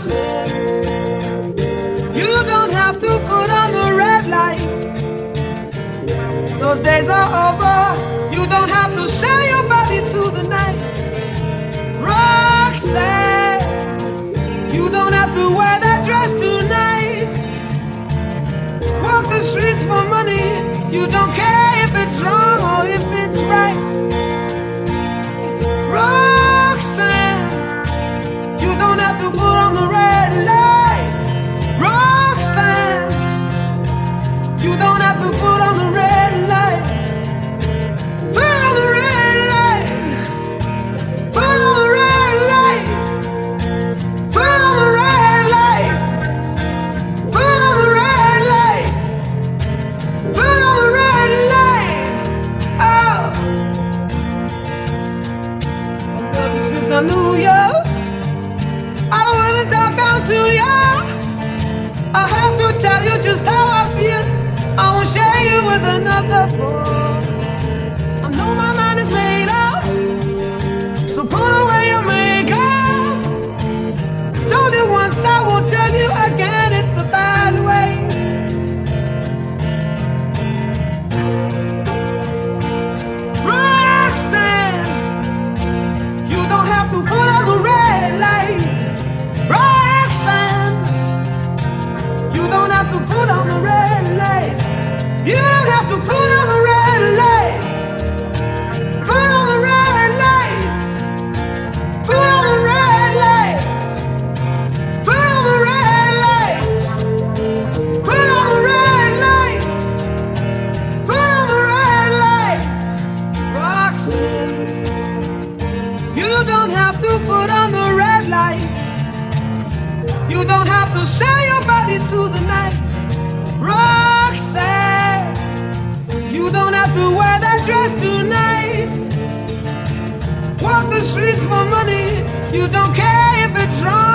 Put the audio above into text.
box. You don't have to put on the red light. Those days are over. You don't have to sell your body to the night. Roxanne, you don't have to wear that dress tonight. Walk the streets for money. You don't care. I knew you, I wouldn't talk down to you. I have to tell you just how I feel. I won't share you with another boy. To sell your body to the night. Roxanne, you don't have to wear that dress tonight. Walk the streets for money. You don't care if it's wrong